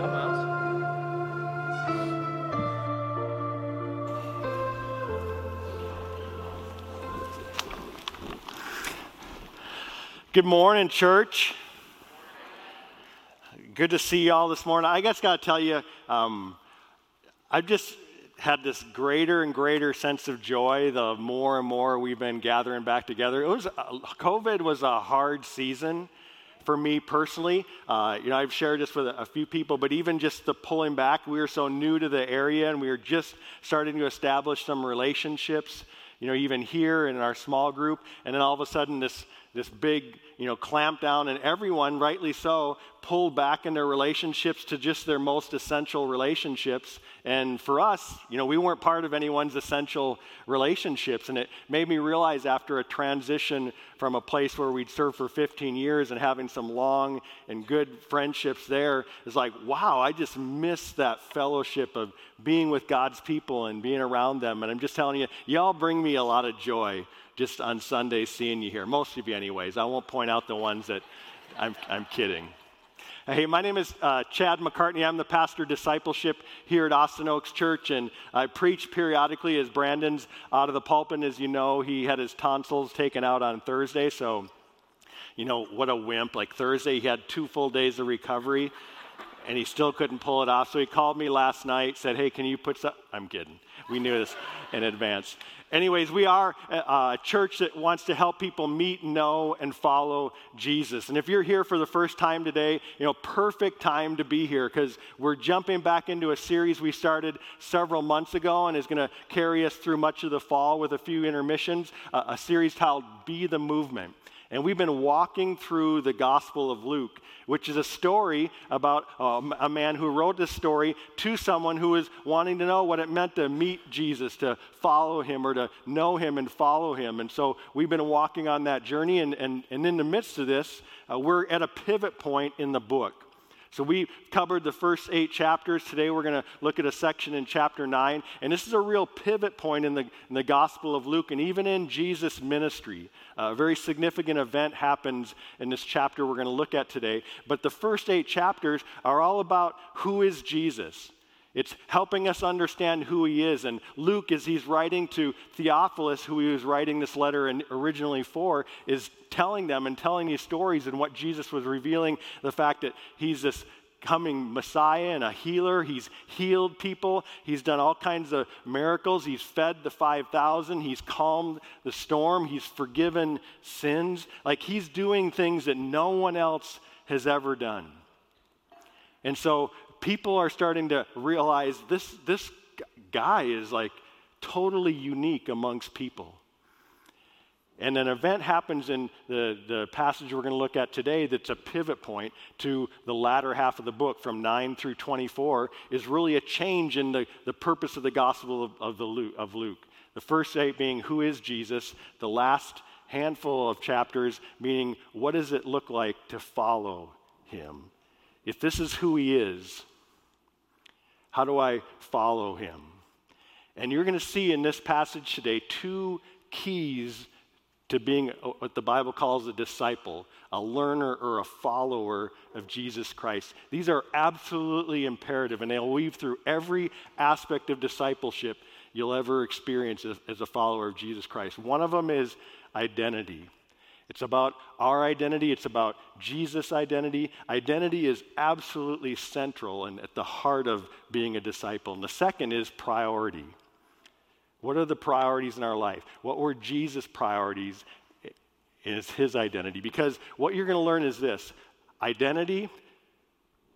Miles. Good morning, church. Good to see you all this morning. I guess got to tell you, um, I've just had this greater and greater sense of joy the more and more we've been gathering back together. It was uh, COVID was a hard season for me personally. Uh, you know, I've shared this with a, few people, but even just the pulling back, we were so new to the area and we were just starting to establish some relationships. You know, even here in our small group, and then all of a sudden this this big, you know, clamp down, and everyone, rightly so, pulled back in their relationships to just their most essential relationships. And for us, you know, we weren't part of anyone's essential relationships. And it made me realize after a transition from a place where we'd served for 15 years and having some long and good friendships there, is like, wow, I just miss that fellowship of being with God's people and being around them. And I'm just telling you, y'all bring me a lot of joy just on Sundays seeing you here. Most of you, anyways. I won't point out the ones that I'm, I'm kidding. Hey, my name is uh, Chad McCartney. I'm the pastor discipleship here at Austin Oaks Church, and I preach periodically as Brandon's out of the pulpit. As you know, he had his tonsils taken out on Thursday, so you know what a wimp. Like Thursday, he had two full days of recovery, and he still couldn't pull it off. So he called me last night, said, "Hey, can you put some?" I'm kidding. We knew this in advance. Anyways, we are a church that wants to help people meet, know, and follow Jesus. And if you're here for the first time today, you know, perfect time to be here because we're jumping back into a series we started several months ago and is going to carry us through much of the fall with a few intermissions, a series called Be the Movement. And we've been walking through the Gospel of Luke, which is a story about um, a man who wrote this story to someone who was wanting to know what it meant to meet Jesus, to follow him, or to know him and follow him. And so we've been walking on that journey. And, and, and in the midst of this, uh, we're at a pivot point in the book. So we covered the first eight chapters. Today we're going to look at a section in chapter nine. And this is a real pivot point in the, in the Gospel of Luke and even in Jesus' ministry. Uh, a very significant event happens in this chapter we're going to look at today. But the first eight chapters are all about who is Jesus. It's helping us understand who he is. And Luke, as he's writing to Theophilus, who he was writing this letter originally for, is telling them and telling these stories and what Jesus was revealing the fact that he's this coming Messiah and a healer. He's healed people. He's done all kinds of miracles. He's fed the 5,000. He's calmed the storm. He's forgiven sins. Like he's doing things that no one else has ever done. And so people are starting to realize this, this guy is like totally unique amongst people. And an event happens in the, the passage we're going to look at today that's a pivot point to the latter half of the book from 9 through 24 is really a change in the, the purpose of the gospel of, of, the Luke, of Luke. The first eight being who is Jesus, the last handful of chapters meaning what does it look like to follow him? If this is who he is, how do I follow him? And you're going to see in this passage today two keys to being what the Bible calls a disciple, a learner or a follower of Jesus Christ. These are absolutely imperative, and they'll weave through every aspect of discipleship you'll ever experience as, a follower of Jesus Christ. One of them is identity. It's about our identity, it's about Jesus' identity. Identity is absolutely central and at the heart of being a disciple. And the second is priority. What are the priorities in our life? What were Jesus' priorities? Is his identity. Because what you're going to learn is this identity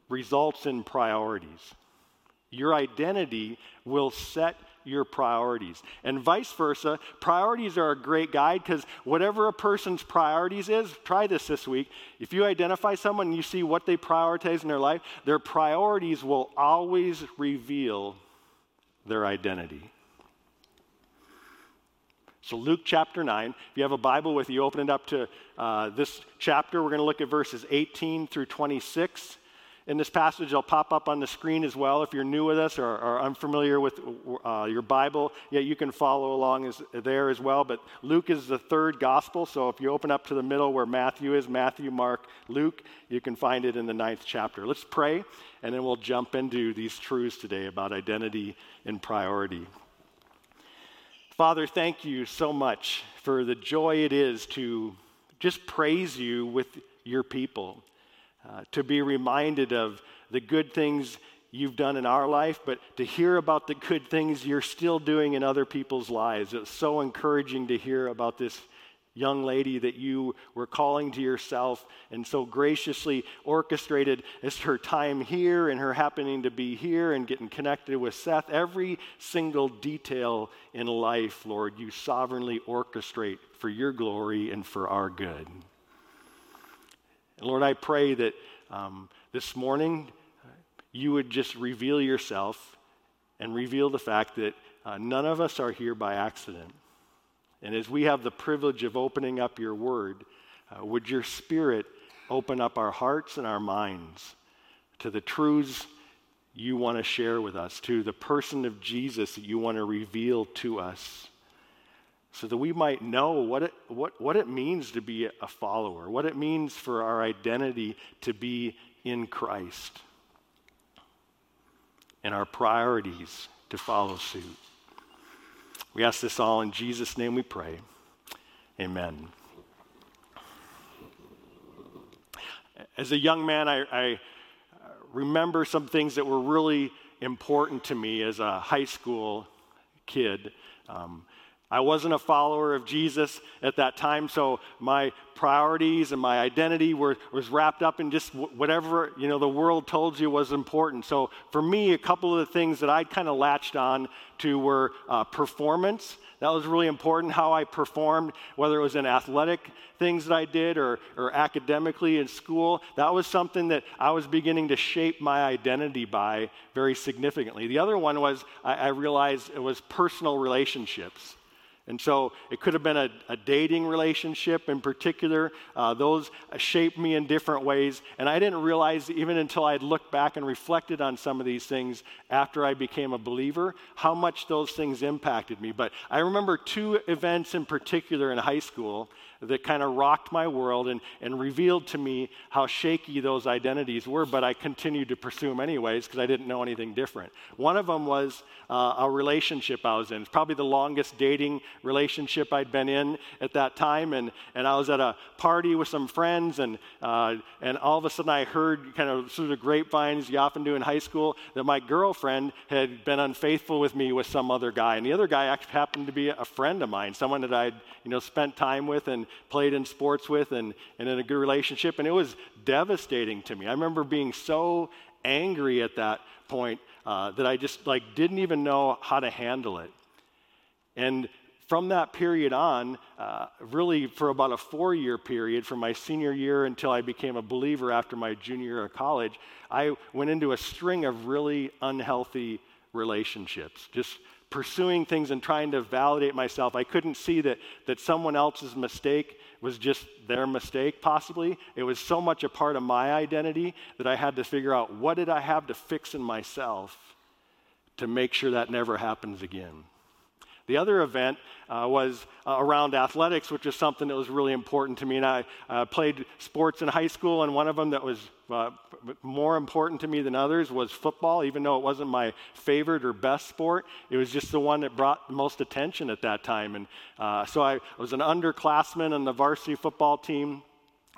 results in priorities. Your identity will set your priorities. And vice versa, priorities are a great guide because whatever a person's priorities is, try this this week. If you identify someone and you see what they prioritize in their life, their priorities will always reveal their identity. So, Luke chapter 9, if you have a Bible with you, open it up to uh, this chapter. We're going to look at verses 18 through 26. In this passage. It'll pop up on the screen as well if you're new with us or, or unfamiliar with uh, your Bible. Yeah, you can follow along as, there as well. But Luke is the third gospel, so if you open up to the middle where Matthew is, Matthew, Mark, Luke, you can find it in the ninth chapter. Let's pray, and then we'll jump into these truths today about identity and priority. Father, thank you so much for the joy it is to just praise you with your people, uh, to be reminded of the good things you've done in our life, but to hear about the good things you're still doing in other people's lives. It's so encouraging to hear about this young lady that you were calling to yourself and so graciously orchestrated as her time here and her happening to be here and getting connected with Seth. Every single detail in life, Lord, you sovereignly orchestrate for your glory and for our good. And Lord, I pray that um, this morning uh, you would just reveal yourself and reveal the fact that uh, none of us are here by accident. And as we have the privilege of opening up your word, uh, would your spirit open up our hearts and our minds to the truths you want to share with us, to the person of Jesus that you want to reveal to us, so that we might know what it, what, what it means to be a follower, what it means for our identity to be in Christ, and our priorities to follow suit. We ask this all in Jesus' name we pray. Amen. As a young man, I, I, remember some things that were really important to me as a high school kid. Um, I wasn't a follower of Jesus at that time, so my priorities and my identity were, was wrapped up in just whatever you know the world told you was important. So for me, a couple of the things that I kind of latched on to were uh, performance. That was really important, how I performed, whether it was in athletic things that I did or, or academically in school. That was something that I was beginning to shape my identity by very significantly. The other one was I, I realized it was personal relationships. And so it could have been a, a dating relationship in particular. Uh, those shaped me in different ways. And I didn't realize, even until I had looked back and reflected on some of these things after I became a believer, how much those things impacted me. But I remember two events in particular in high school that kind of rocked my world and, and revealed to me how shaky those identities were, but I continued to pursue them anyways because I didn't know anything different. One of them was uh, a relationship I was in. It's probably the longest dating relationship I'd been in at that time, and, and I was at a party with some friends, and, uh, and all of a sudden I heard kind of through the grapevines you often do in high school that my girlfriend had been unfaithful with me with some other guy, and the other guy actually happened to be a friend of mine, someone that I'd you know spent time with and played in sports with and, and in a good relationship. And it was devastating to me. I remember being so angry at that point uh, that I just like didn't even know how to handle it. And from that period on, uh, really for about a four year period, from my senior year until I became a believer after my junior year of college, I went into a string of really unhealthy relationships. Just pursuing things and trying to validate myself. I couldn't see that, that someone else's mistake was just their mistake, possibly. It was so much a part of my identity that I had to figure out what did I have to fix in myself to make sure that never happens again. The other event uh, was uh, around athletics, which is something that was really important to me. And I uh, played sports in high school, and one of them that was uh, more important to me than others was football, even though it wasn't my favorite or best sport. It was just the one that brought the most attention at that time. And uh, so I was an underclassman on the varsity football team.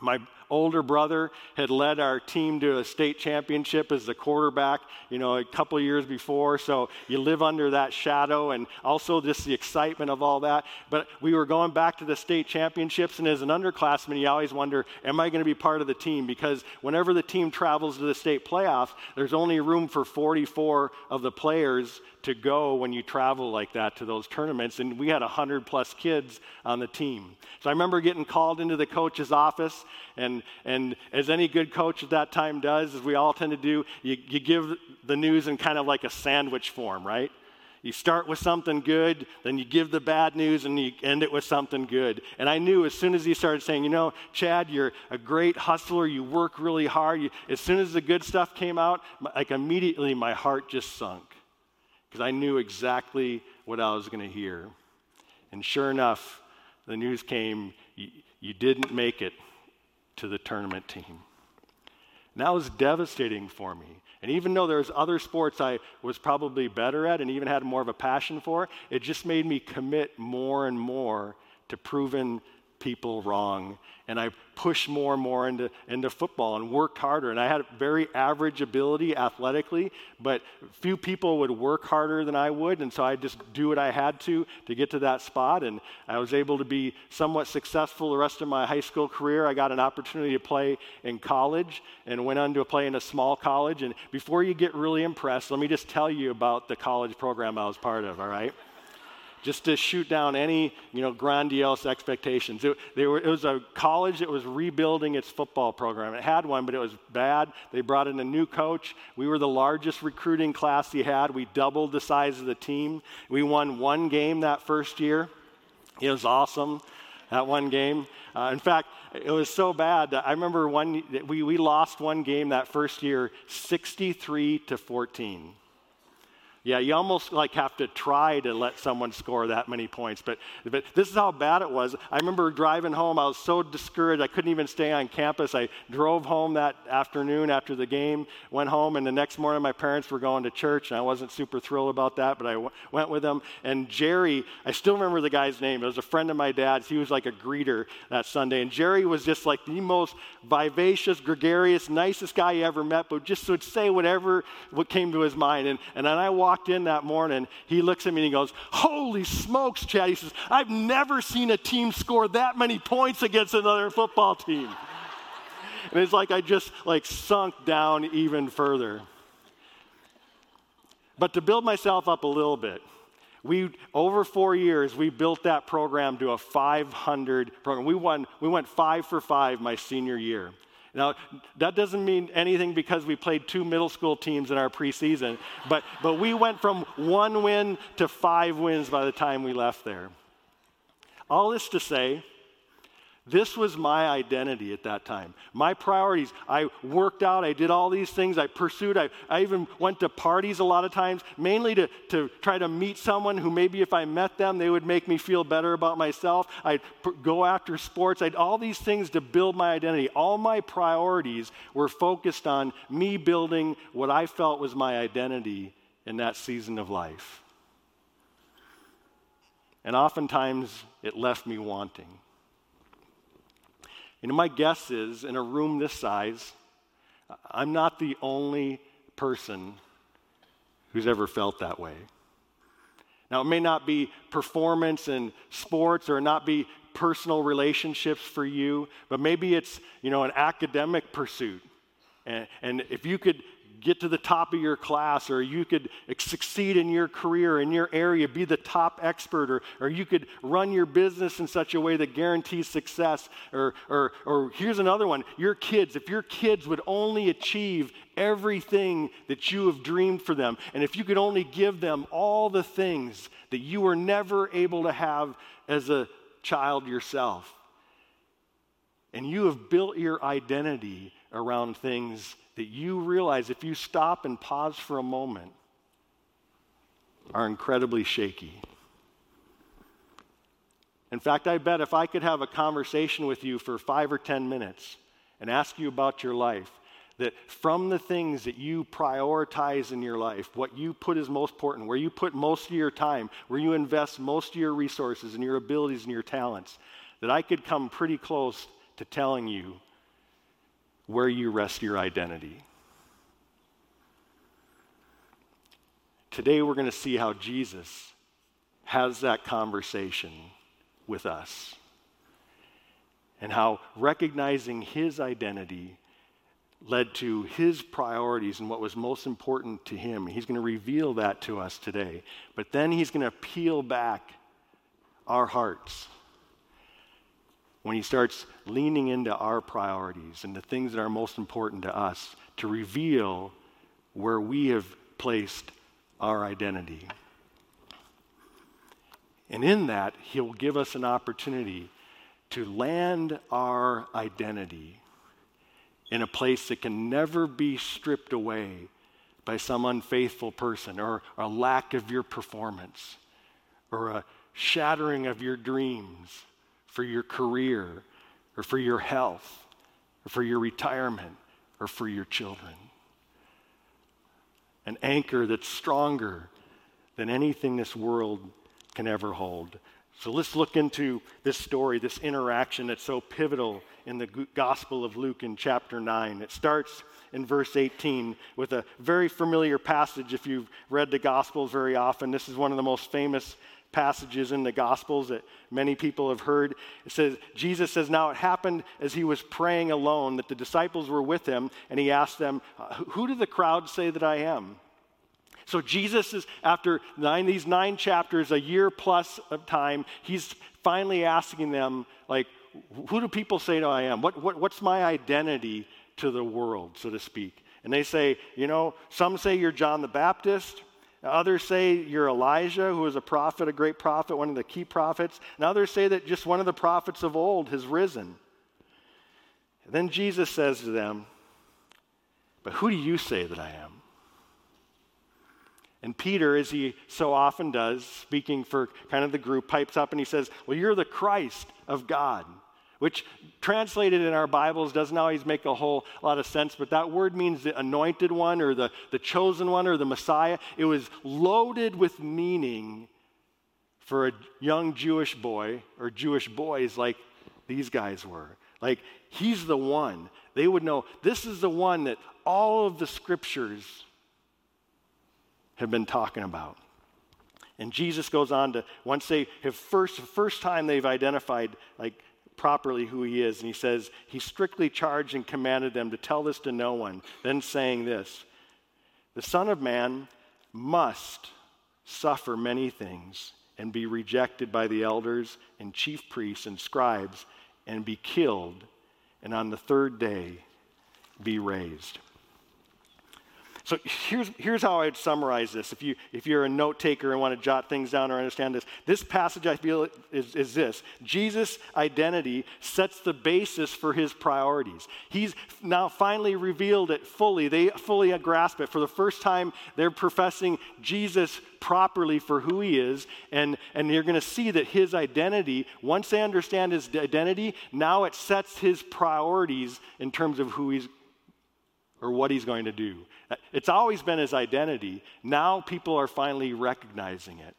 My older brother had led our team to a state championship as the quarterback, you know, a couple years before. So you live under that shadow and also just the excitement of all that. But we were going back to the state championships, and as an underclassman, you always wonder, am I going to be part of the team? Because whenever the team travels to the state playoffs, there's only room for 44 of the players to go when you travel like that to those tournaments. And we had 100 plus kids on the team. So I remember getting called into the coach's office, and, and as any good coach at that time does, as we all tend to do, you, you give the news in kind of like a sandwich form, right? You start with something good, then you give the bad news, and you end it with something good. And I knew as soon as he started saying, You know, Chad, you're a great hustler, you work really hard. You, as soon as the good stuff came out, like immediately my heart just sunk because I knew exactly what I was going to hear. And sure enough, the news came you, you didn't make it to the tournament team. And that was devastating for me. And even though there's other sports I was probably better at and even had more of a passion for, it just made me commit more and more to proving people wrong. And I pushed more and more into, into football and worked harder. And I had very average ability athletically, but few people would work harder than I would. And so I just do what I had to to get to that spot. And I was able to be somewhat successful the rest of my high school career. I got an opportunity to play in college and went on to play in a small college. And before you get really impressed, let me just tell you about the college program I was part of, all right? Just to shoot down any you know grandiose expectations. It, were, it, was a college that was rebuilding its football program. It had one, but it was bad. They brought in a new coach. We were the largest recruiting class he had. We doubled the size of the team. We won one game that first year. It was awesome. That one game. Uh, in fact, it was so bad. I remember one. We we lost one game that first year, 63 to 14. Yeah, you almost like have to try to let someone score that many points. But, but this is how bad it was. I remember driving home. I was so discouraged. I couldn't even stay on campus. I drove home that afternoon after the game, went home, and the next morning my parents were going to church, and I wasn't super thrilled about that, but I w- went with them. And Jerry, I still remember the guy's name. It was a friend of my dad's. He was like a greeter that Sunday. And Jerry was just like the most vivacious, gregarious, nicest guy you ever met, but just would say whatever what came to his mind. And, and then I walked walked in that morning, he looks at me and he goes, Holy smokes, Chad. He says, I've never seen a team score that many points against another football team. and it's like I just like sunk down even further. But to build myself up a little bit, we over four years we built that program to a 500 program. We won. We went five for five my senior year. Now, that doesn't mean anything because we played two middle school teams in our preseason, but, but we went from one win to five wins by the time we left there. All this to say, this was my identity at that time. My priorities. I worked out, I did all these things, I pursued, I, I even went to parties a lot of times, mainly to, to try to meet someone who maybe if I met them, they would make me feel better about myself. I'd go after sports, I'd all these things to build my identity. All my priorities were focused on me building what I felt was my identity in that season of life. And oftentimes it left me wanting. You know, my guess is in a room this size, I'm not the only person who's ever felt that way. Now, it may not be performance in sports or not be personal relationships for you, but maybe it's, you know, an academic pursuit. And, and if you could get to the top of your class, or you could succeed in your career, in your area, be the top expert, or, or you could run your business in such a way that guarantees success. Or, or, or here's another one your kids, if your kids would only achieve everything that you have dreamed for them, and if you could only give them all the things that you were never able to have as a child yourself. And you have built your identity around things that you realize, if you stop and pause for a moment, are incredibly shaky. In fact, I bet if I could have a conversation with you for five or 10 minutes and ask you about your life, that from the things that you prioritize in your life, what you put as most important, where you put most of your time, where you invest most of your resources and your abilities and your talents, that I could come pretty close to telling you where you rest your identity. Today, we're going to see how Jesus has that conversation with us and how recognizing his identity led to his priorities and what was most important to him. He's going to reveal that to us today. But then he's going to peel back our hearts when he starts leaning into our priorities and the things that are most important to us to reveal where we have placed our identity. And in that, He'll give us an opportunity to land our identity in a place that can never be stripped away by some unfaithful person or a lack of your performance or a shattering of your dreams for your career or for your health or for your retirement or for your children. An anchor that's stronger than anything this world can ever hold. So let's look into this story, this interaction that's so pivotal in the Gospel of Luke in chapter 9. It starts in verse 18 with a very familiar passage if you've read the Gospels very often. This is one of the most famous passages in the Gospels that many people have heard. It says, Jesus says, Now it happened as he was praying alone that the disciples were with him, and he asked them, Who do the crowd say that I am? So Jesus is, after nine, these nine chapters, a year plus of time, he's finally asking them, like, who do people say that I am? What, what, what's my identity to the world, so to speak? And they say, you know, some say you're John the Baptist. Others say you're Elijah, who was a prophet, a great prophet, one of the key prophets. And others say that just one of the prophets of old has risen. And then Jesus says to them, But who do you say that I am? And Peter, as he so often does, speaking for kind of the group, pipes up and he says, Well, you're the Christ of God, which translated in our Bibles doesn't always make a whole lot of sense, but that word means the anointed one or the, the chosen one or the Messiah. It was loaded with meaning for a young Jewish boy or Jewish boys like these guys were. Like, he's the one. They would know this is the one that all of the scriptures have been talking about. And Jesus goes on to, once they have first, first time they've identified like properly who he is, and he says, he strictly charged and commanded them to tell this to no one, then saying this, the Son of Man must suffer many things and be rejected by the elders and chief priests and scribes and be killed, and on the third day be raised. So here's, here's how I'd summarize this. If, you, if you're a note taker and want to jot things down or understand this, this passage I feel is, is this Jesus' identity sets the basis for his priorities. He's now finally revealed it fully. They fully grasp it. For the first time, they're professing Jesus properly for who he is. And, and you're going to see that his identity, once they understand his identity, now it sets his priorities in terms of who he's or what he's going to do. It's always been his identity. Now people are finally recognizing it.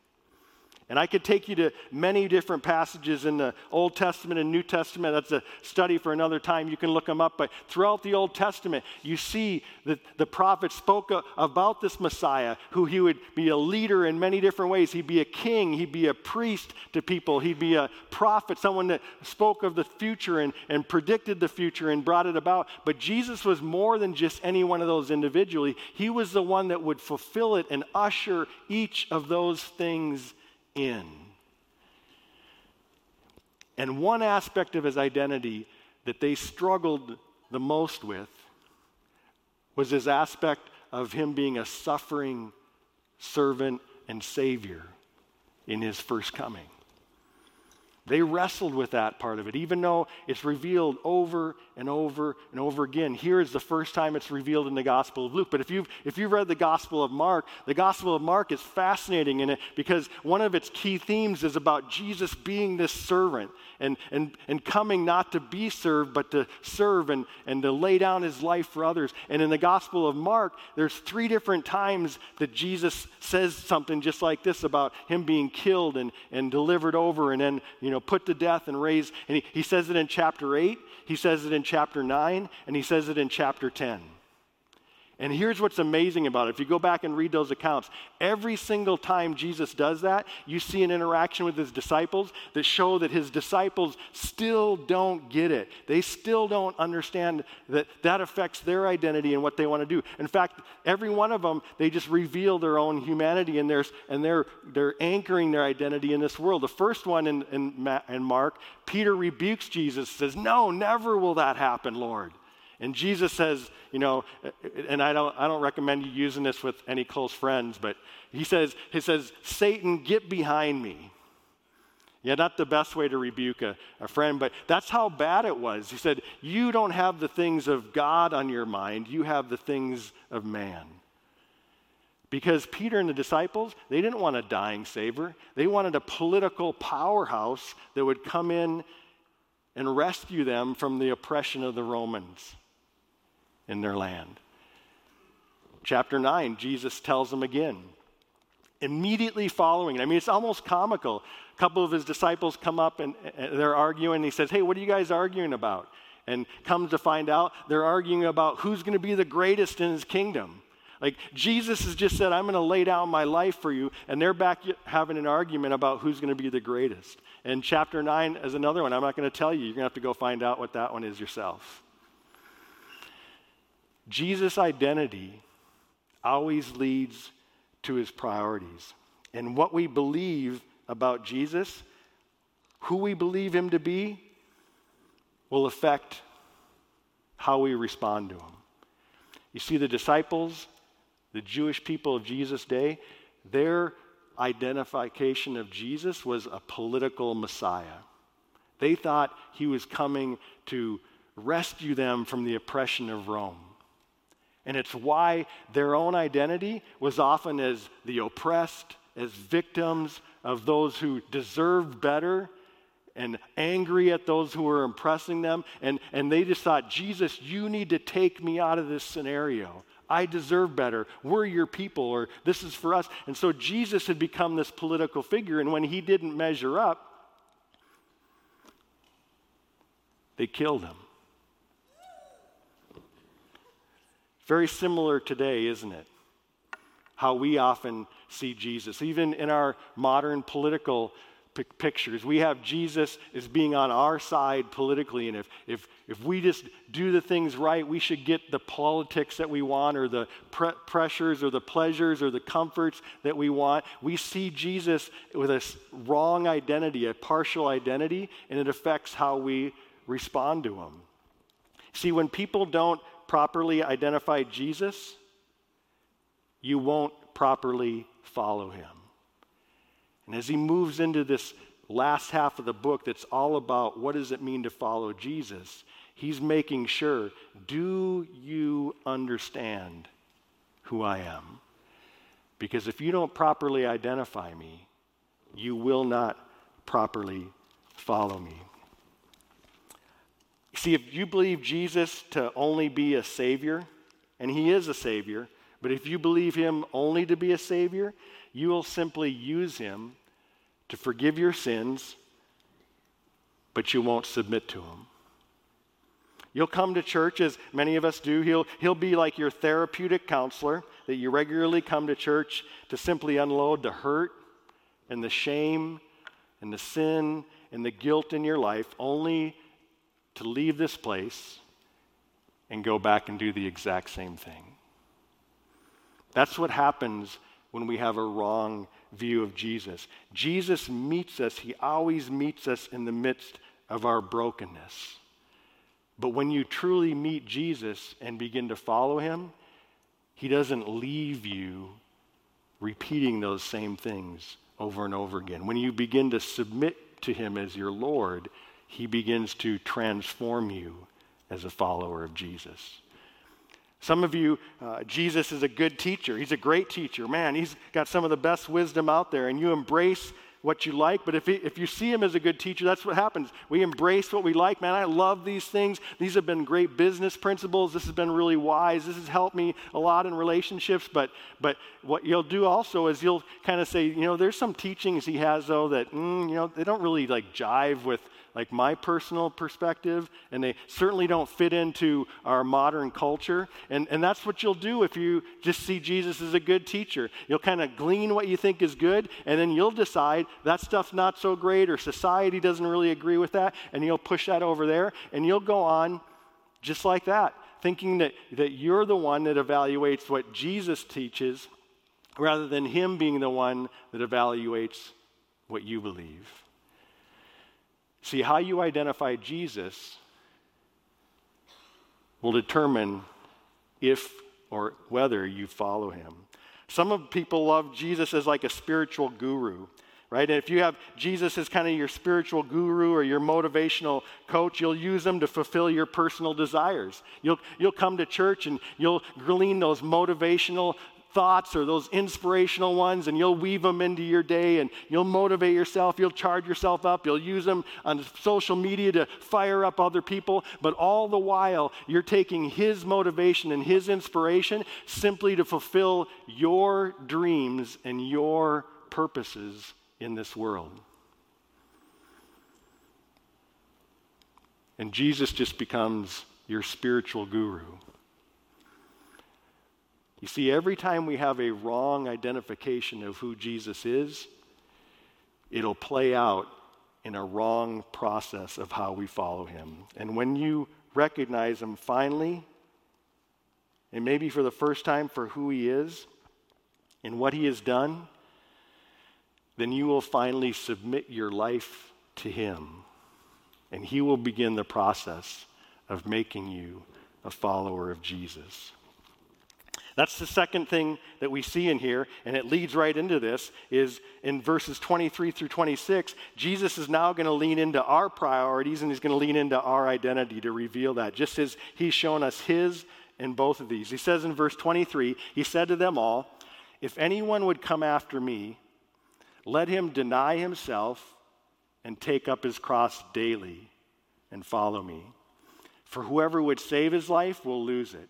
And I could take you to many different passages in the Old Testament and New Testament. That's a study for another time. You can look them up. But throughout the Old Testament, you see that the prophet spoke about this Messiah, who he would be a leader in many different ways. He'd be a king, he'd be a priest to people, he'd be a prophet, someone that spoke of the future and, and predicted the future and brought it about. But Jesus was more than just any one of those individually, he was the one that would fulfill it and usher each of those things in. And one aspect of his identity that they struggled the most with was his aspect of him being a suffering servant and savior in his first coming. They wrestled with that part of it, even though it's revealed over and over and over again. Here is the first time it's revealed in the Gospel of Luke. But if you've, if you've read the Gospel of Mark, the Gospel of Mark is fascinating in it because one of its key themes is about Jesus being this servant and, and, and coming not to be served, but to serve and, and to lay down his life for others. And in the Gospel of Mark, there's three different times that Jesus says something just like this about him being killed and, and delivered over and then, you know, know, put to death and raised. And he, he says it in chapter 8, he says it in chapter 9, and he says it in chapter 10. And here's what's amazing about it. If you go back and read those accounts, every single time Jesus does that, you see an interaction with his disciples that show that his disciples still don't get it. They still don't understand that that affects their identity and what they want to do. In fact, every one of them, they just reveal their own humanity and, and they're, they're anchoring their identity in this world. The first one in, in, in Mark, Peter rebukes Jesus, says, No, never will that happen, Lord. And Jesus says, you know, and I don't, I don't recommend you using this with any close friends, but he says, he says, Satan, get behind me. Yeah, not the best way to rebuke a, a friend, but that's how bad it was. He said, You don't have the things of God on your mind, you have the things of man. Because Peter and the disciples, they didn't want a dying Savior. They wanted a political powerhouse that would come in and rescue them from the oppression of the Romans in their land. Chapter 9, Jesus tells them again. Immediately following, I mean, it's almost comical. A couple of his disciples come up and, they're arguing. he says, Hey, what are you guys arguing about? And comes to find out they're arguing about who's going to be the greatest in his kingdom. Like Jesus has just said, I'm going to lay down my life for you, and they're back having an argument about who's going to be the greatest. And chapter 9 is another one. I'm not going to tell you. You're going to have to go find out what that one is yourself. Jesus' identity always leads to his priorities. And what we believe about Jesus, who we believe him to be, will affect how we respond to him. You see, the disciples, the Jewish people of Jesus' day, their identification of Jesus was a political Messiah. They thought he was coming to rescue them from the oppression of Rome. And it's why their own identity was often as the oppressed, as victims of those who deserved better, and angry at those who were impressing them. And, and they just thought, Jesus, you need to take me out of this scenario. I deserve better. We're your people, or this is for us. And so Jesus had become this political figure, and when he didn't measure up, they killed him. Very similar today, isn't it? How we often see Jesus. Even in our modern political pictures. We have Jesus as being on our side politically, and if, if, if we just do the things right, we should get the politics that we want, or the pre- pressures, or the pleasures, or the comforts that we want. We see Jesus with a wrong identity, a partial identity, and it affects how we respond to him. See, when people don't properly identify Jesus, you won't properly follow him. And as he moves into this last half of the book that's all about what does it mean to follow Jesus, he's making sure do you understand who I am? Because if you don't properly identify me, you will not properly follow me. See, if you believe Jesus to only be a Savior, and He is a Savior, but if you believe Him only to be a Savior, you will simply use Him to forgive your sins, but you won't submit to Him. You'll come to church, as many of us do. He'll, he'll be like your therapeutic counselor, that you regularly come to church to simply unload the hurt and the shame and the sin and the guilt in your life, only to leave this place and go back and do the exact same thing. That's what happens when we have a wrong view of Jesus. Jesus meets us, He always meets us in the midst of our brokenness. But when you truly meet Jesus and begin to follow Him, He doesn't leave you repeating those same things over and over again. When you begin to submit to Him as your Lord, He begins to transform you as a follower of Jesus. Some of you, uh, Jesus is a good teacher. He's a great teacher. Man, he's got some of the best wisdom out there, and you embrace what you like. But if, he, if you see him as a good teacher, that's what happens. We embrace what we like. Man, I love these things. These have been great business principles. This has been really wise. This has helped me a lot in relationships. But, but what you'll do also is you'll kind of say, you know, there's some teachings he has, though, that, mm, you know, they don't really like jive with like my personal perspective, and they certainly don't fit into our modern culture. And, and that's what you'll do if you just see Jesus as a good teacher. You'll kind of glean what you think is good, and then you'll decide that stuff's not so great, or society doesn't really agree with that, and you'll push that over there, and you'll go on just like that, thinking that, that you're the one that evaluates what Jesus teaches rather than Him being the one that evaluates what you believe. See, how you identify Jesus will determine if or whether you follow him. Some of people love Jesus as like a spiritual guru. right? And if you have Jesus as kind of your spiritual guru or your motivational coach, you'll use them to fulfill your personal desires. You'll, you'll come to church and you'll glean those motivational thoughts or those inspirational ones and you'll weave them into your day and you'll motivate yourself. You'll charge yourself up. You'll use them on social media to fire up other people. But all the while, you're taking his motivation and his inspiration simply to fulfill your dreams and your purposes in this world. And Jesus just becomes your spiritual guru. You see, every time we have a wrong identification of who Jesus is, it'll play out in a wrong process of how we follow him. And when you recognize him finally, and maybe for the first time for who he is and what he has done, then you will finally submit your life to him. And he will begin the process of making you a follower of Jesus. That's the second thing that we see in here, and it leads right into this, is in verses 23 through 26, Jesus is now going to lean into our priorities and he's going to lean into our identity to reveal that, just as he's shown us his in both of these. He says in verse 23, he said to them all, If anyone would come after me, let him deny himself and take up his cross daily and follow me. For whoever would save his life will lose it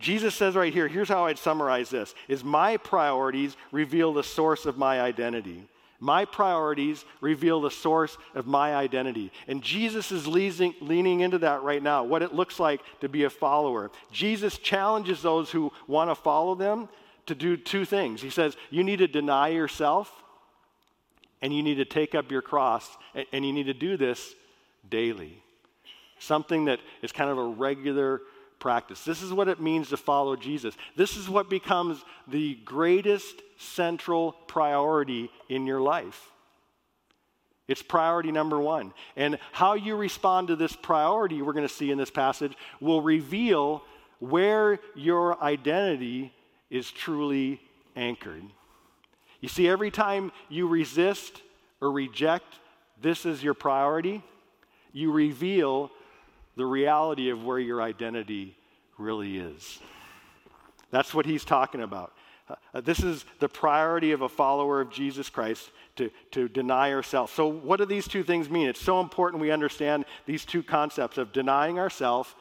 Jesus says right here, here's how I'd summarize this is my priorities reveal the source of my identity. My priorities reveal the source of my identity. And Jesus is leaning, leaning into that right now, what it looks like to be a follower. Jesus challenges those who want to follow them to do two things. He says, You need to deny yourself, and you need to take up your cross, and you need to do this daily. Something that is kind of a regular practice. This is what it means to follow Jesus. This is what becomes the greatest central priority in your life. It's priority number one. And how you respond to this priority, we're going to see in this passage, will reveal where your identity is truly anchored. You see, every time you resist or reject this is your priority, you reveal the reality of where your identity really is. That's what he's talking about. Uh, this is the priority of a follower of Jesus Christ to, to deny ourselves. So, what do these two things mean? It's so important we understand these two concepts of denying ourselves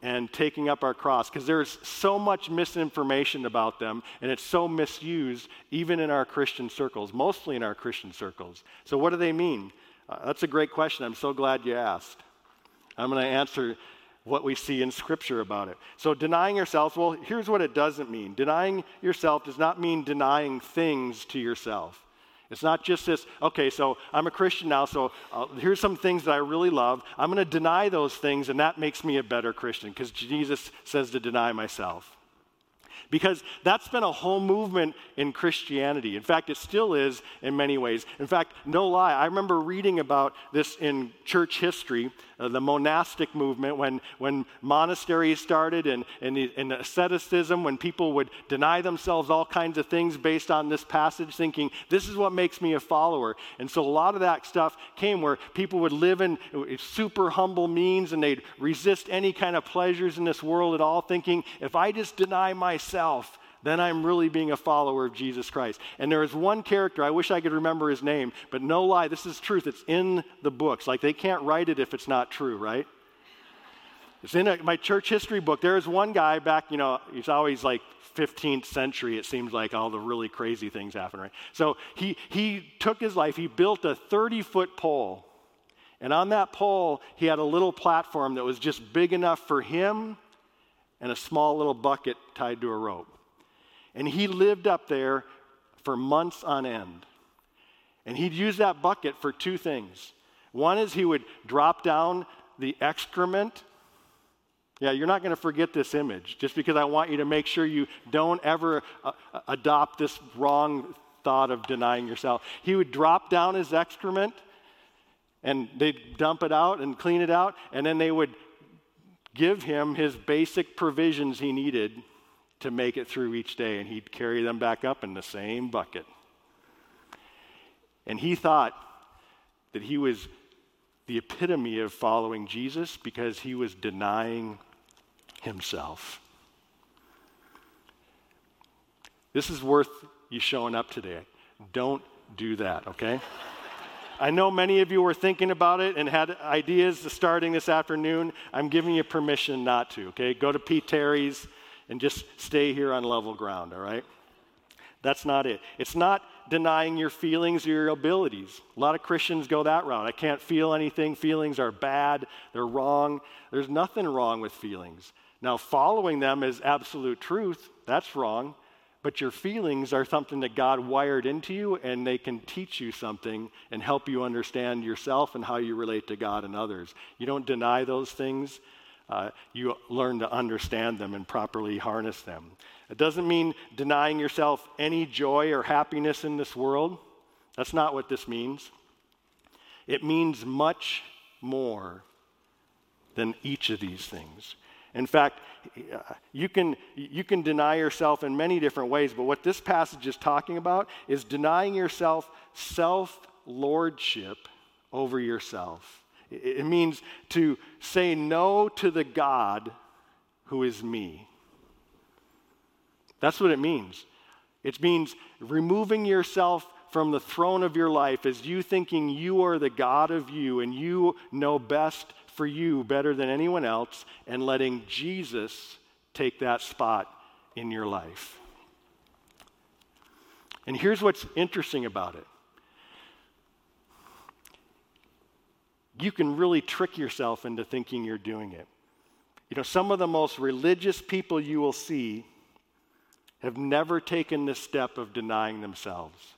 and taking up our cross because there's so much misinformation about them and it's so misused even in our Christian circles, mostly in our Christian circles. So, what do they mean? Uh, that's a great question. I'm so glad you asked. I'm going to answer what we see in Scripture about it. So, denying yourself, well, here's what it doesn't mean denying yourself does not mean denying things to yourself. It's not just this, okay, so I'm a Christian now, so uh, here's some things that I really love. I'm going to deny those things, and that makes me a better Christian because Jesus says to deny myself because that's been a whole movement in Christianity. In fact, it still is in many ways. In fact, no lie, I remember reading about this in church history, uh, the monastic movement, when, when monasteries started and, and, and asceticism, when people would deny themselves all kinds of things based on this passage, thinking, this is what makes me a follower. And so a lot of that stuff came where people would live in super humble means and they'd resist any kind of pleasures in this world at all, thinking, if I just deny myself, myself, then I'm really being a follower of Jesus Christ. And there is one character, I wish I could remember his name, but no lie, this is truth. It's in the books. Like they can't write it if it's not true, right? It's in a, my church history book. There is one guy back, you know, he's always like 15th century, it seems like all the really crazy things happen, right? So he, he took his life, he built a 30 foot pole. And on that pole, he had a little platform that was just big enough for him and a small little bucket tied to a rope. And he lived up there for months on end. And he'd use that bucket for two things. One is he would drop down the excrement. Yeah, you're not going to forget this image just because I want you to make sure you don't ever uh, adopt this wrong thought of denying yourself. He would drop down his excrement and they'd dump it out and clean it out, and then they would give him his basic provisions he needed to make it through each day, and he'd carry them back up in the same bucket. And he thought that he was the epitome of following Jesus because he was denying himself. This is worth you showing up today. Don't do that, okay? I know many of you were thinking about it and had ideas starting this afternoon. I'm giving you permission not to, okay? Go to Pete Terry's and just stay here on level ground, all right? That's not it. It's not denying your feelings or your abilities. A lot of Christians go that route. I can't feel anything. Feelings are bad, they're wrong. There's nothing wrong with feelings. Now, following them is absolute truth. That's wrong. But your feelings are something that God wired into you, and they can teach you something and help you understand yourself and how you relate to God and others. You don't deny those things, uh, you learn to understand them and properly harness them. It doesn't mean denying yourself any joy or happiness in this world. That's not what this means. It means much more than each of these things. In fact, you can, you can deny yourself in many different ways, but what this passage is talking about is denying yourself self lordship over yourself. It means to say no to the God who is me. That's what it means. It means removing yourself from the throne of your life as you thinking you are the God of you and you know best for you better than anyone else and letting Jesus take that spot in your life. And here's what's interesting about it you can really trick yourself into thinking you're doing it. You know, some of the most religious people you will see have never taken this step of denying themselves.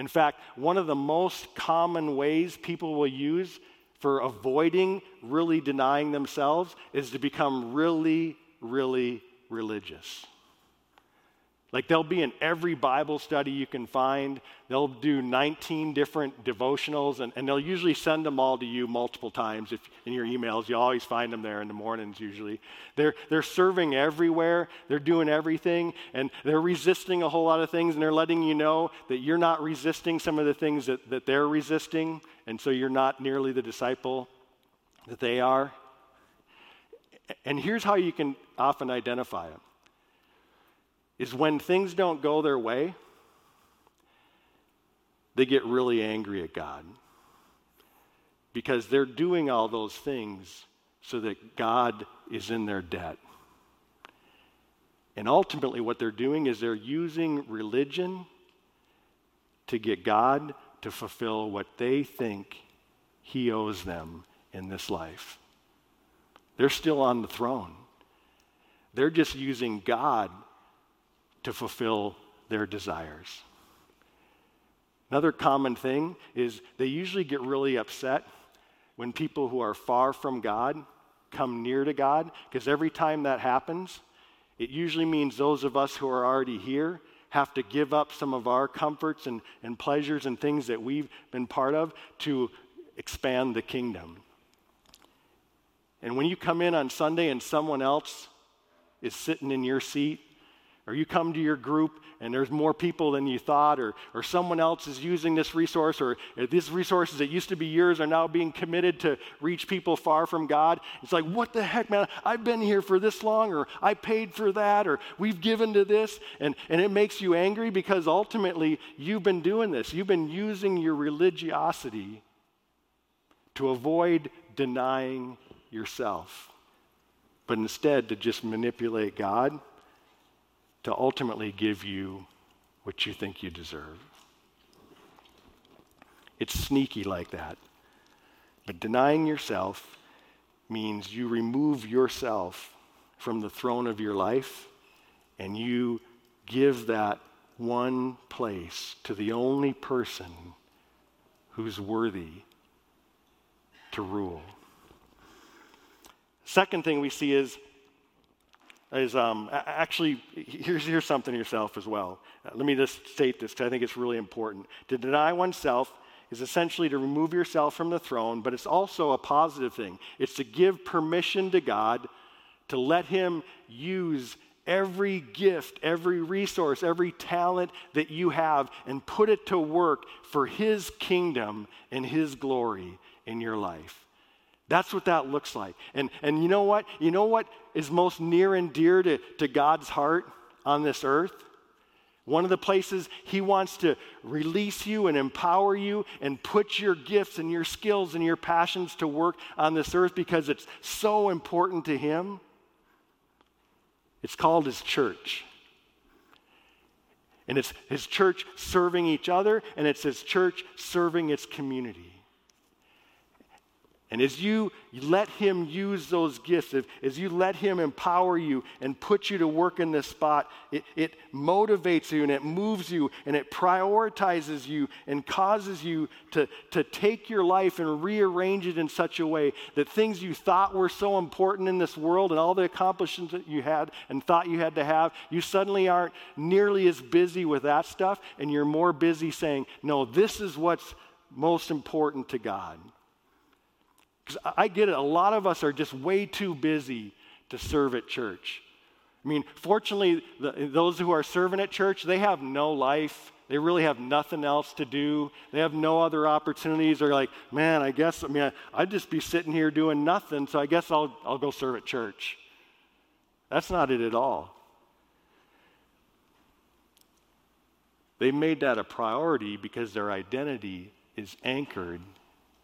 In fact, one of the most common ways people will use for avoiding really denying themselves is to become really, really religious. Like they'll be in every Bible study you can find. They'll do 19 different devotionals, and, and they'll usually send them all to you multiple times if, in your emails. You always find them there in the mornings, usually. They're, they're serving everywhere, they're doing everything, and they're resisting a whole lot of things, and they're letting you know that you're not resisting some of the things that, that they're resisting, and so you're not nearly the disciple that they are. And here's how you can often identify them is when things don't go their way, they get really angry at God because they're doing all those things so that God is in their debt. And ultimately, what they're doing is they're using religion to get God to fulfill what they think He owes them in this life. They're still on the throne. They're just using God to fulfill their desires. Another common thing is they usually get really upset when people who are far from God come near to God, because every time that happens, it usually means those of us who are already here have to give up some of our comforts and, and pleasures and things that we've been part of to expand the kingdom. And when you come in on Sunday and someone else is sitting in your seat or you come to your group and there's more people than you thought, or, or someone else is using this resource, or these resources that used to be yours are now being committed to reach people far from God. It's like, what the heck, man? I've been here for this long, or I paid for that, or we've given to this. And, and it makes you angry because ultimately you've been doing this. You've been using your religiosity to avoid denying yourself, but instead to just manipulate God to ultimately give you what you think you deserve. It's sneaky like that. But denying yourself means you remove yourself from the throne of your life and you give that one place to the only person who's worthy to rule. Second thing we see is, is um, actually, here's, here's something yourself as well. Uh, let me just state this because I think it's really important. To deny oneself is essentially to remove yourself from the throne, but it's also a positive thing. It's to give permission to God to let Him use every gift, every resource, every talent that you have and put it to work for His kingdom and His glory in your life. That's what that looks like. And, and you know what? You know what is most near and dear to, to God's heart on this earth? One of the places He wants to release you and empower you and put your gifts and your skills and your passions to work on this earth because it's so important to Him. It's called His church. And it's His church serving each other, and it's His church serving its community. And as you let Him use those gifts, as you let Him empower you and put you to work in this spot, it, it, motivates you and it moves you and it prioritizes you and causes you to, to take your life and rearrange it in such a way that things you thought were so important in this world and all the accomplishments that you had and thought you had to have, you suddenly aren't nearly as busy with that stuff and you're more busy saying, No, this is what's most important to God. Because I get it, a lot of us are just way too busy to serve at church. I mean, fortunately, the, those who are serving at church, they have no life. They really have nothing else to do. They have no other opportunities. They're like, man, I guess, I mean, I, would just be sitting here doing nothing, so I guess I'll, I'll go serve at church. That's not it at all. They made that a priority because their identity is anchored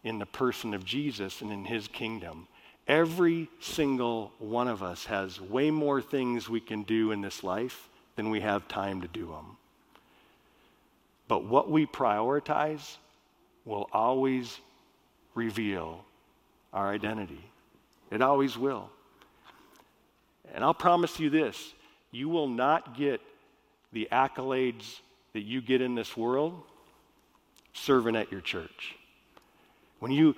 in the person of Jesus and in his kingdom. Every single one of us has way more things we can do in this life than we have time to do them. But what we prioritize will always reveal our identity. It always will. And I'll promise you this you will not get the accolades that you get in this world serving at your church. When you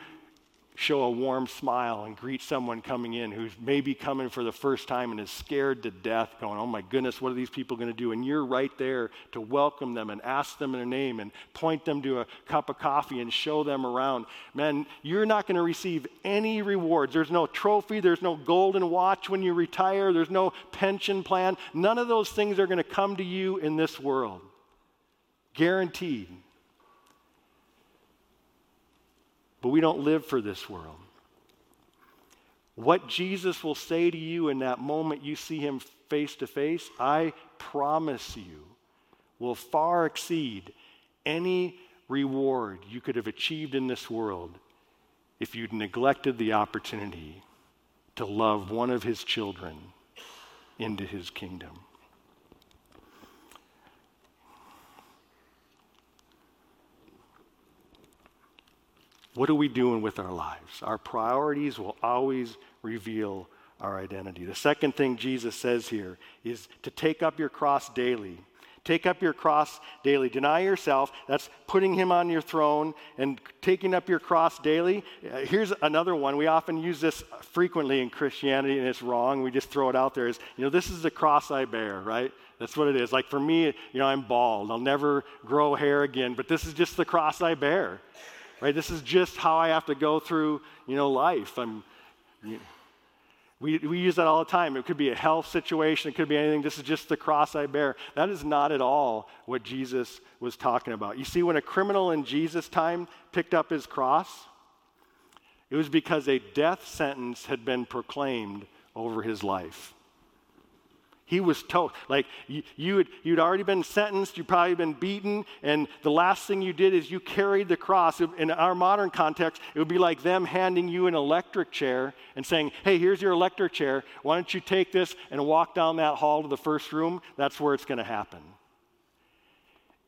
show a warm smile and greet someone coming in who's maybe coming for the first time and is scared to death, going, Oh my goodness, what are these people going to do? And you're right there to welcome them and ask them their name and point them to a cup of coffee and show them around. Man, you're not going to receive any rewards. There's no trophy, there's no golden watch when you retire, there's no pension plan. None of those things are going to come to you in this world. Guaranteed. But we don't live for this world. What Jesus will say to you in that moment you see him face to face, I promise you, will far exceed any reward you could have achieved in this world if you'd neglected the opportunity to love one of his children into his kingdom. What are we doing with our lives? Our priorities will always reveal our identity. The second thing Jesus says here is to take up your cross daily. Take up your cross daily. Deny yourself. That's putting him on your throne and taking up your cross daily. Uh, here's another one. We often use this frequently in Christianity, and it's wrong. We just throw it out there as, you know, this is the cross I bear, right? That's what it is. Like for me, you know, I'm bald. I'll never grow hair again, but this is just the cross I bear right? This is just how I have to go through, you know, life. I'm, you we, we use that all the time. It could be a health situation, it could be anything. This is just the cross I bear. That is not at all what Jesus was talking about. You see, when a criminal in Jesus' time picked up his cross, it was because a death sentence had been proclaimed over his life. He was told, like you, you'd, you'd already been sentenced, you'd probably been beaten, and the last thing you did is you carried the cross. In our modern context, it would be like them handing you an electric chair and saying, Hey, here's your electric chair. Why don't you take this and walk down that hall to the first room? That's where it's going to happen.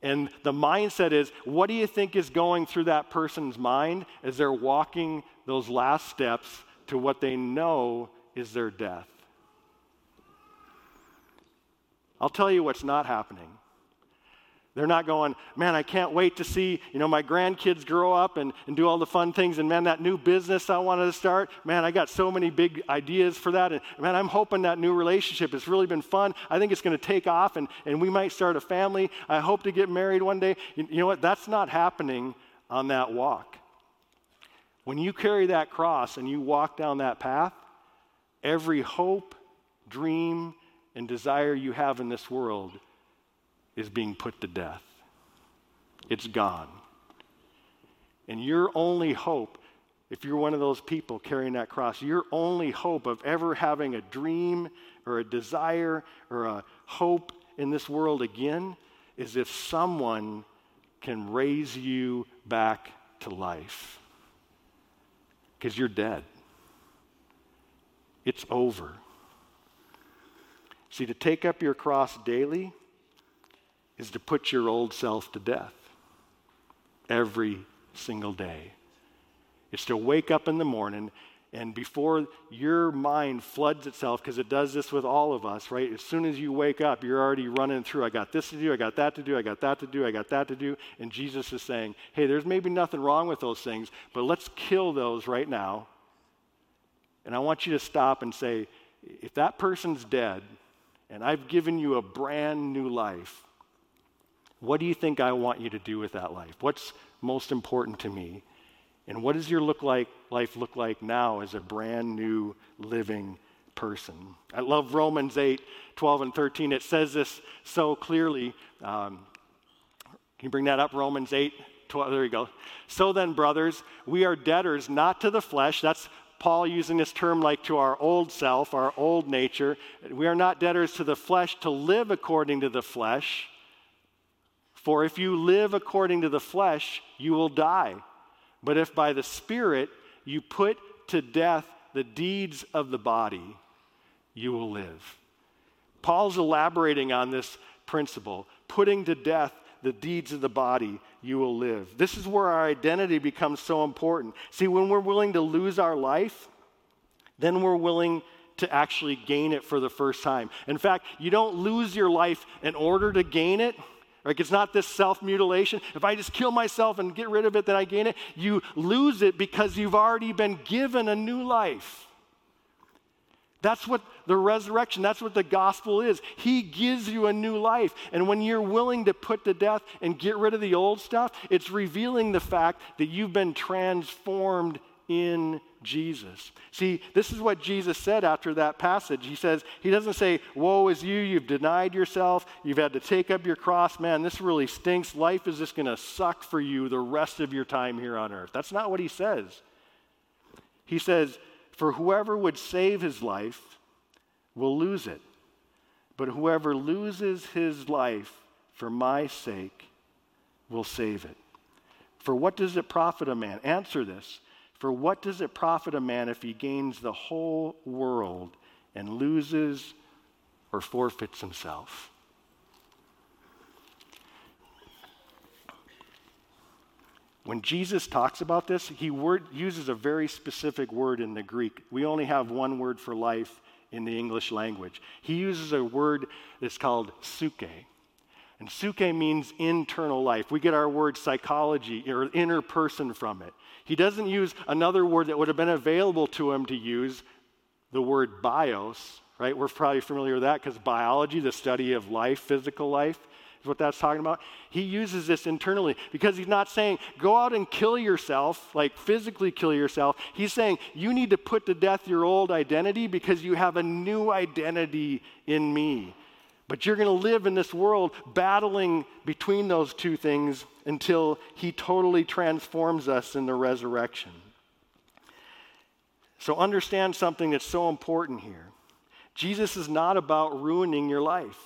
And the mindset is, what do you think is going through that person's mind as they're walking those last steps to what they know is their death? I'll tell you what's not happening. They're not going, man, I can't wait to see, you know, my grandkids grow up and, and do all the fun things. And man, that new business I wanted to start, man, I got so many big ideas for that. And man, I'm hoping that new relationship has really been fun. I think it's going to take off and, and we might start a family. I hope to get married one day. You, you know what? That's not happening on that walk. When you carry that cross and you walk down that path, every hope, dream, and desire you have in this world is being put to death. It's gone. And your only hope, if you're one of those people carrying that cross, your only hope of ever having a dream or a desire or a hope in this world again is if someone can raise you back to life. Because you're dead. It's over. See, to take up your cross daily is to put your old self to death every single day. It's to wake up in the morning and before your mind floods itself, because it does this with all of us, right? As soon as you wake up, you're already running through, I got this to do, I got that to do, I got that to do, I got that to do. And Jesus is saying, hey, there's maybe nothing wrong with those things, but let's kill those right now. And I want you to stop and say, if that person's dead and I've given you a brand new life, what do you think I want you to do with that life? What's most important to me? And what does your look like, life look like now as a brand new living person? I love Romans 8, 12, and 13. It says this so clearly. Um, can you bring that up? Romans 8, 12. There you go. So then, brothers, we are debtors not to the flesh. That's Paul using this term like to our old self, our old nature. We are not debtors to the flesh to live according to the flesh. For if you live according to the flesh, you will die. But if by the Spirit you put to death the deeds of the body, you will live. Paul's elaborating on this principle putting to death the deeds of the body, you will live. This is where our identity becomes so important. See, when we're willing to lose our life, then we're willing to actually gain it for the first time. In fact, you don't lose your life in order to gain it. Like it's not this self mutilation. If I just kill myself and get rid of it, then I gain it. You lose it because you've already been given a new life. That's what the resurrection, that's what the gospel is. He gives you a new life. And when you're willing to put to death and get rid of the old stuff, it's revealing the fact that you've been transformed in Jesus. See, this is what Jesus said after that passage. He says, He doesn't say, Woe is you, you've denied yourself, you've had to take up your cross. Man, this really stinks. Life is just going to suck for you the rest of your time here on earth. That's not what He says. He says, For whoever would save his life will lose it. But whoever loses his life for my sake will save it. For what does it profit a man? Answer this. For what does it profit a man if he gains the whole world and loses or forfeits himself? When Jesus talks about this, he word, uses a very specific word in the Greek. We only have one word for life in the English language. He uses a word that's called psuche. And psuche means internal life. We get our word psychology or inner person from it. He doesn't use another word that would have been available to him to use, the word bios, right? We're probably familiar with that because biology, the study of life, physical life, is what that's talking about. He uses this internally because he's not saying go out and kill yourself, like physically kill yourself. He's saying you need to put to death your old identity because you have a new identity in me. But you're going to live in this world battling between those two things until He totally transforms us in the resurrection. So, understand something that's so important here. Jesus is not about ruining your life.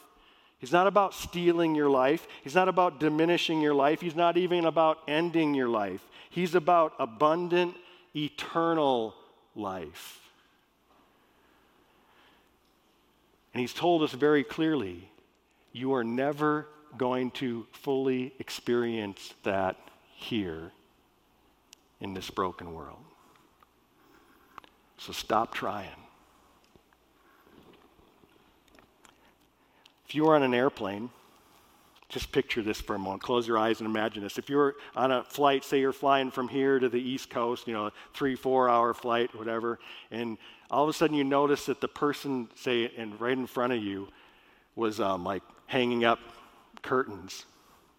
He's not about stealing your life. He's not about diminishing your life. He's not even about ending your life. He's about abundant, eternal life. And he's told us very clearly you are never going to fully experience that here in this broken world. So stop trying. If you were on an airplane, just picture this for a moment. Close your eyes and imagine this. If you're on a flight, say you're flying from here to the East Coast, you know, three, four hour flight, whatever, and all of a sudden you notice that the person, say, in, right in front of you was um, like hanging up curtains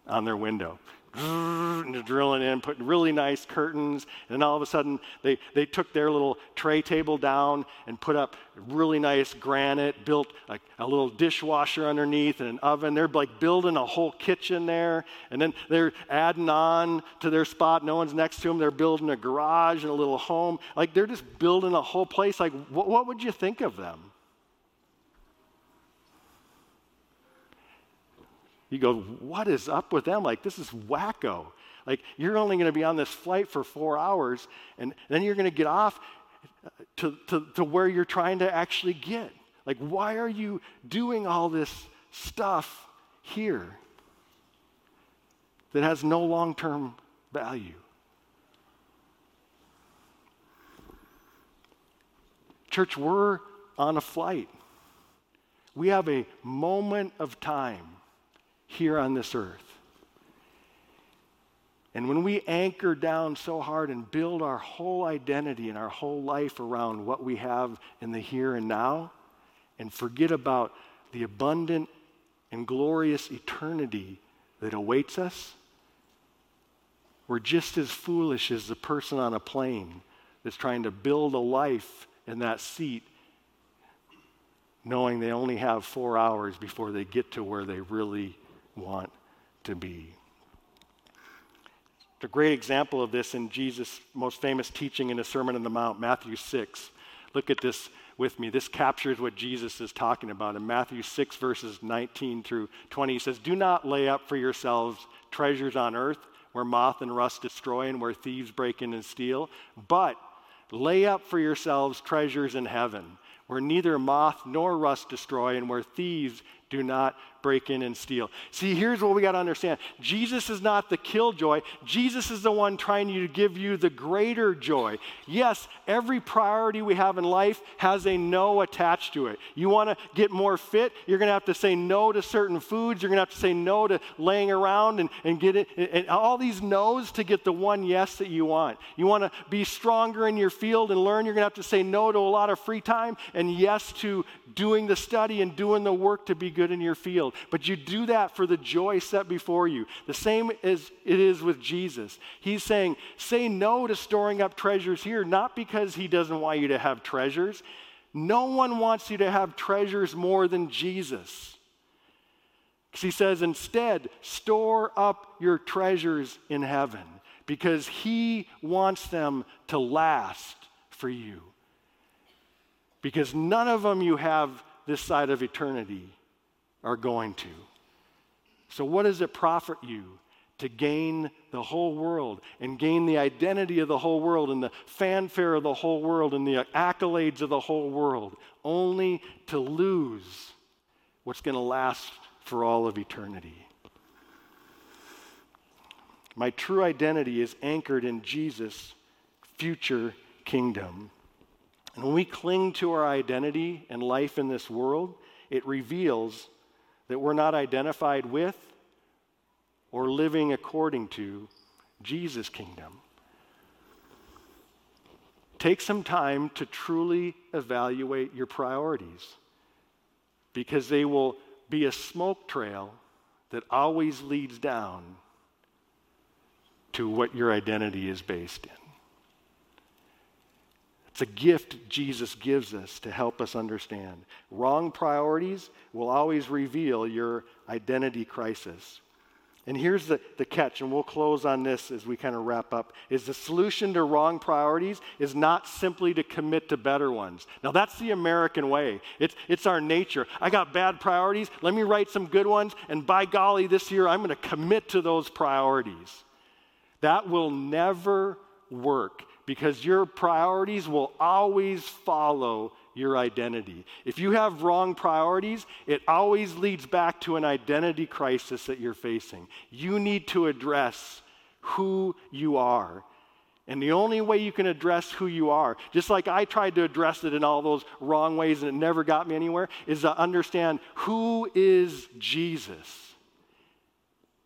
on their window and they're drilling in, putting really nice curtains. And then all of a sudden, they, they took their little tray table down and put up really nice granite, built a, a little dishwasher underneath and an oven. They're like building a whole kitchen there. And then they're adding on to their spot. No one's next to them. They're building a garage and a little home. Like they're just building a whole place. Like, what, what would you think of them? You go, what is up with them? Like, this is wacko. Like, you're only going to be on this flight for four hours, and then you're going to get off to, to, to where you're trying to actually get. Like, why are you doing all this stuff here that has no long term value? Church, we're on a flight. We have a moment of time here on this earth. And when we anchor down so hard and build our whole identity and our whole life around what we have in the here and now, and forget about the abundant and glorious eternity that awaits us, we're just as foolish as the person on a plane that's trying to build a life in that seat, knowing they only have four hours before they get to where they really want to be. A great example of this in Jesus' most famous teaching in the Sermon on the Mount, Matthew 6. Look at this with me. This captures what Jesus is talking about. In Matthew 6, verses 19 through 20, he says, Do not lay up for yourselves treasures on earth where moth and rust destroy and where thieves break in and steal, but lay up for yourselves treasures in heaven where neither moth nor rust destroy and where thieves do not break in and steal. See, here's what we got to understand Jesus is not the killjoy, Jesus is the one trying to give you the greater joy. Yes, every priority we have in life has a no attached to it. You want to get more fit, you're going to have to say no to certain foods, you're going to have to say no to laying around and, and get it, and all these no's to get the one yes that you want. You want to be stronger in your field and learn, you're going to have to say no to a lot of free time and yes to doing the study and doing the work to be good in your field. But you do that for the joy set before you. The same as it is with Jesus. He's saying, say no to storing up treasures here, not because he doesn't want you to have treasures. No one wants you to have treasures more than Jesus. Because he says, instead, store up your treasures in heaven because he wants them to last for you. Because none of them you have this side of eternity are going to. So, what does it profit you to gain the whole world and gain the identity of the whole world and the fanfare of the whole world and the accolades of the whole world, only to lose what's going to last for all of eternity? My true identity is anchored in Jesus' future kingdom. And when we cling to our identity and life in this world, it reveals that we're not identified with or living according to Jesus' kingdom. Take some time to truly evaluate your priorities because they will be a smoke trail that always leads down to what your identity is based in. It's a gift Jesus gives us to help us understand. Wrong priorities will always reveal your identity crisis. And here's the, the catch, and we'll close on this as we kind of wrap up, is the solution to wrong priorities is not simply to commit to better ones. Now, that's the American way. It's, it's our nature. I got bad priorities. Let me write some good ones, and by golly, this year I'm going to commit to those priorities. That will never work because your priorities will always follow your identity. If you have wrong priorities, it always leads back to an identity crisis that you're facing. You need to address who you are. And the only way you can address who you are, just like I tried to address it in all those wrong ways and it never got me anywhere, is to understand who is Jesus.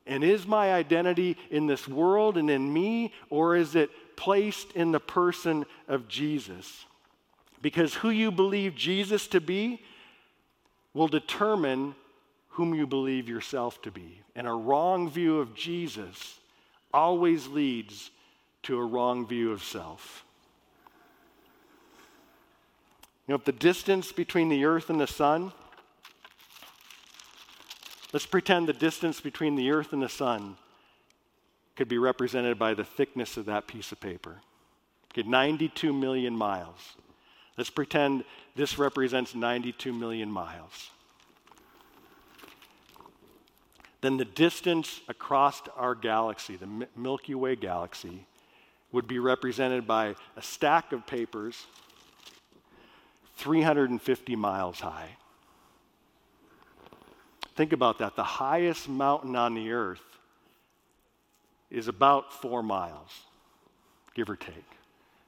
And is my identity in this world and in me, or is it placed in the person of Jesus? Because who you believe Jesus to be will determine whom you believe yourself to be. And a wrong view of Jesus always leads to a wrong view of self. You know, if the distance between the earth and the sun, let's pretend the distance between the earth and the sun could be represented by the thickness of that piece of paper. Okay, 92 million miles. Let's pretend this represents 92 million miles. Then the distance across our galaxy, the Milky Way galaxy, would be represented by a stack of papers 350 miles high. Think about that. The highest mountain on the earth is about four miles, give or take.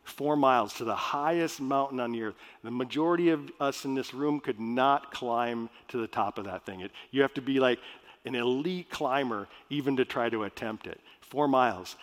Four miles to the highest mountain on the earth. The majority of us in this room could not climb to the top of that thing. It, you have to be like an elite climber even to try to attempt it. Four miles.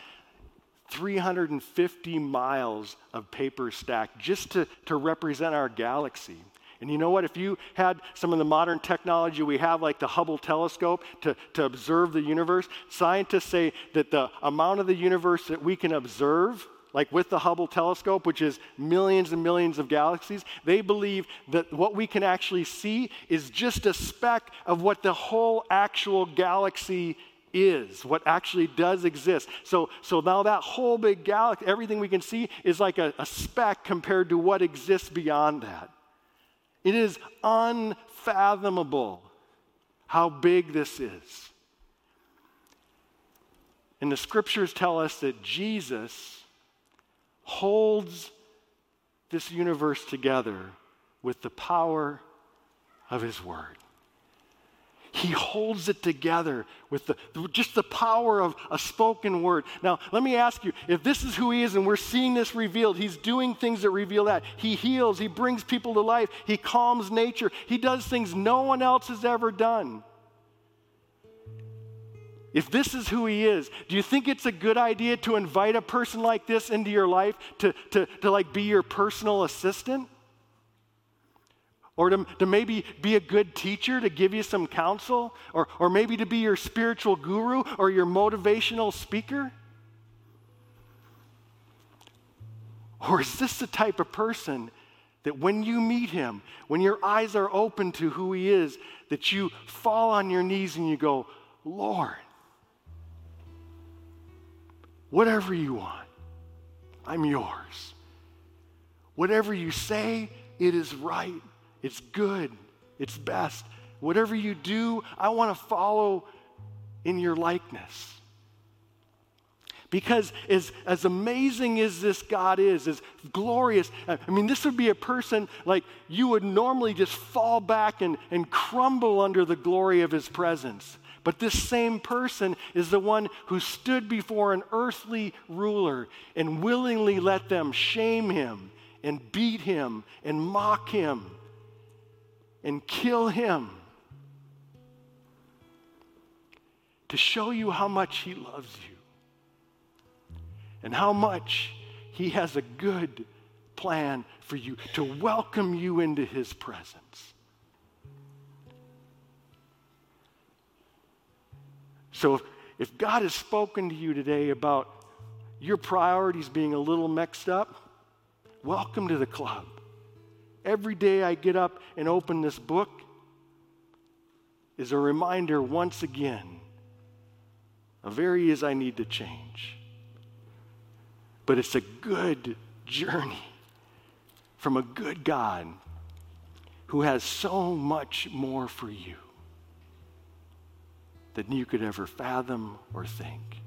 350 miles of paper stacked just to, to represent our galaxy. And you know what? If you had some of the modern technology we have, like the Hubble telescope, to, to observe the universe, scientists say that the amount of the universe that we can observe, like with the Hubble telescope, which is millions and millions of galaxies, they believe that what we can actually see is just a speck of what the whole actual galaxy is, what actually does exist. So, so now that whole big galaxy, everything we can see is like a, a speck compared to what exists beyond that. It is unfathomable how big this is. And the scriptures tell us that Jesus holds this universe together with the power of his word. He holds it together with the, just the power of a spoken word. Now, let me ask you if this is who he is and we're seeing this revealed, he's doing things that reveal that. He heals, he brings people to life, he calms nature, he does things no one else has ever done. If this is who he is, do you think it's a good idea to invite a person like this into your life to, to, to like be your personal assistant? Or to, to maybe be a good teacher to give you some counsel, or, or maybe to be your spiritual guru or your motivational speaker? Or is this the type of person that when you meet him, when your eyes are open to who he is, that you fall on your knees and you go, Lord, whatever you want, I'm yours. Whatever you say, it is right. It's good. It's best. Whatever you do, I want to follow in your likeness. Because as, as amazing as this God is, as glorious, I mean, this would be a person like you would normally just fall back and, and crumble under the glory of his presence. But this same person is the one who stood before an earthly ruler and willingly let them shame him and beat him and mock him and kill him to show you how much he loves you and how much he has a good plan for you to welcome you into his presence. So, if, if God has spoken to you today about your priorities being a little mixed up, welcome to the club. Every day I get up and open this book is a reminder once again of areas I need to change. But it's a good journey from a good God who has so much more for you than you could ever fathom or think.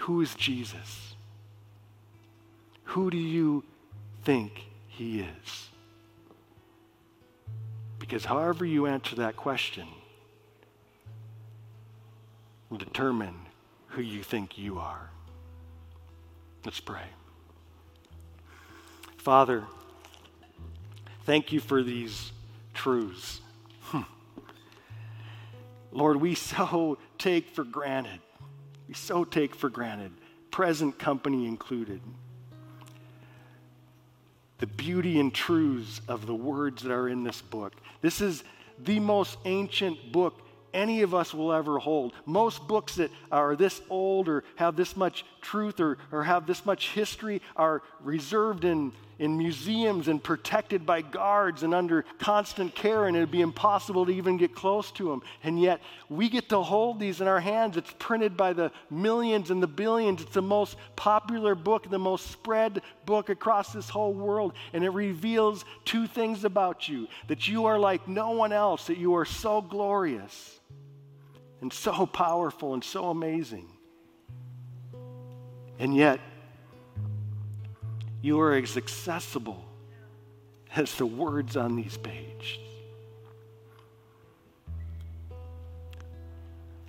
Who is Jesus? Who do you think he is? Because however you answer that question will determine who you think you are. Let's pray. Father, thank you for these truths. Hmm. Lord, we so take for granted, we so take for granted, present company included, the beauty and truths of the words that are in this book. This is the most ancient book any of us will ever hold. Most books that are this old or have this much truth or, or have this much history are reserved in, in museums and protected by guards and under constant care, and it'd be impossible to even get close to them. And yet, we get to hold these in our hands. It's printed by the millions and the billions. It's the most popular book, the most spread book across this whole world, and it reveals two things about you that you are like no one else, that you are so glorious and so powerful and so amazing. And yet, you are as accessible as the words on these pages.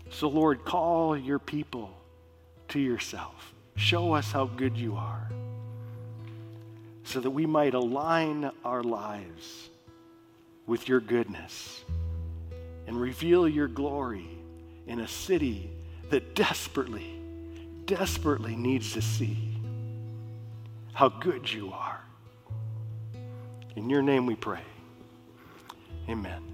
So, Lord, call your people to yourself. Show us how good you are so that we might align our lives with your goodness and reveal your glory in a city that desperately, desperately needs to see how good you are. In your name we pray. Amen.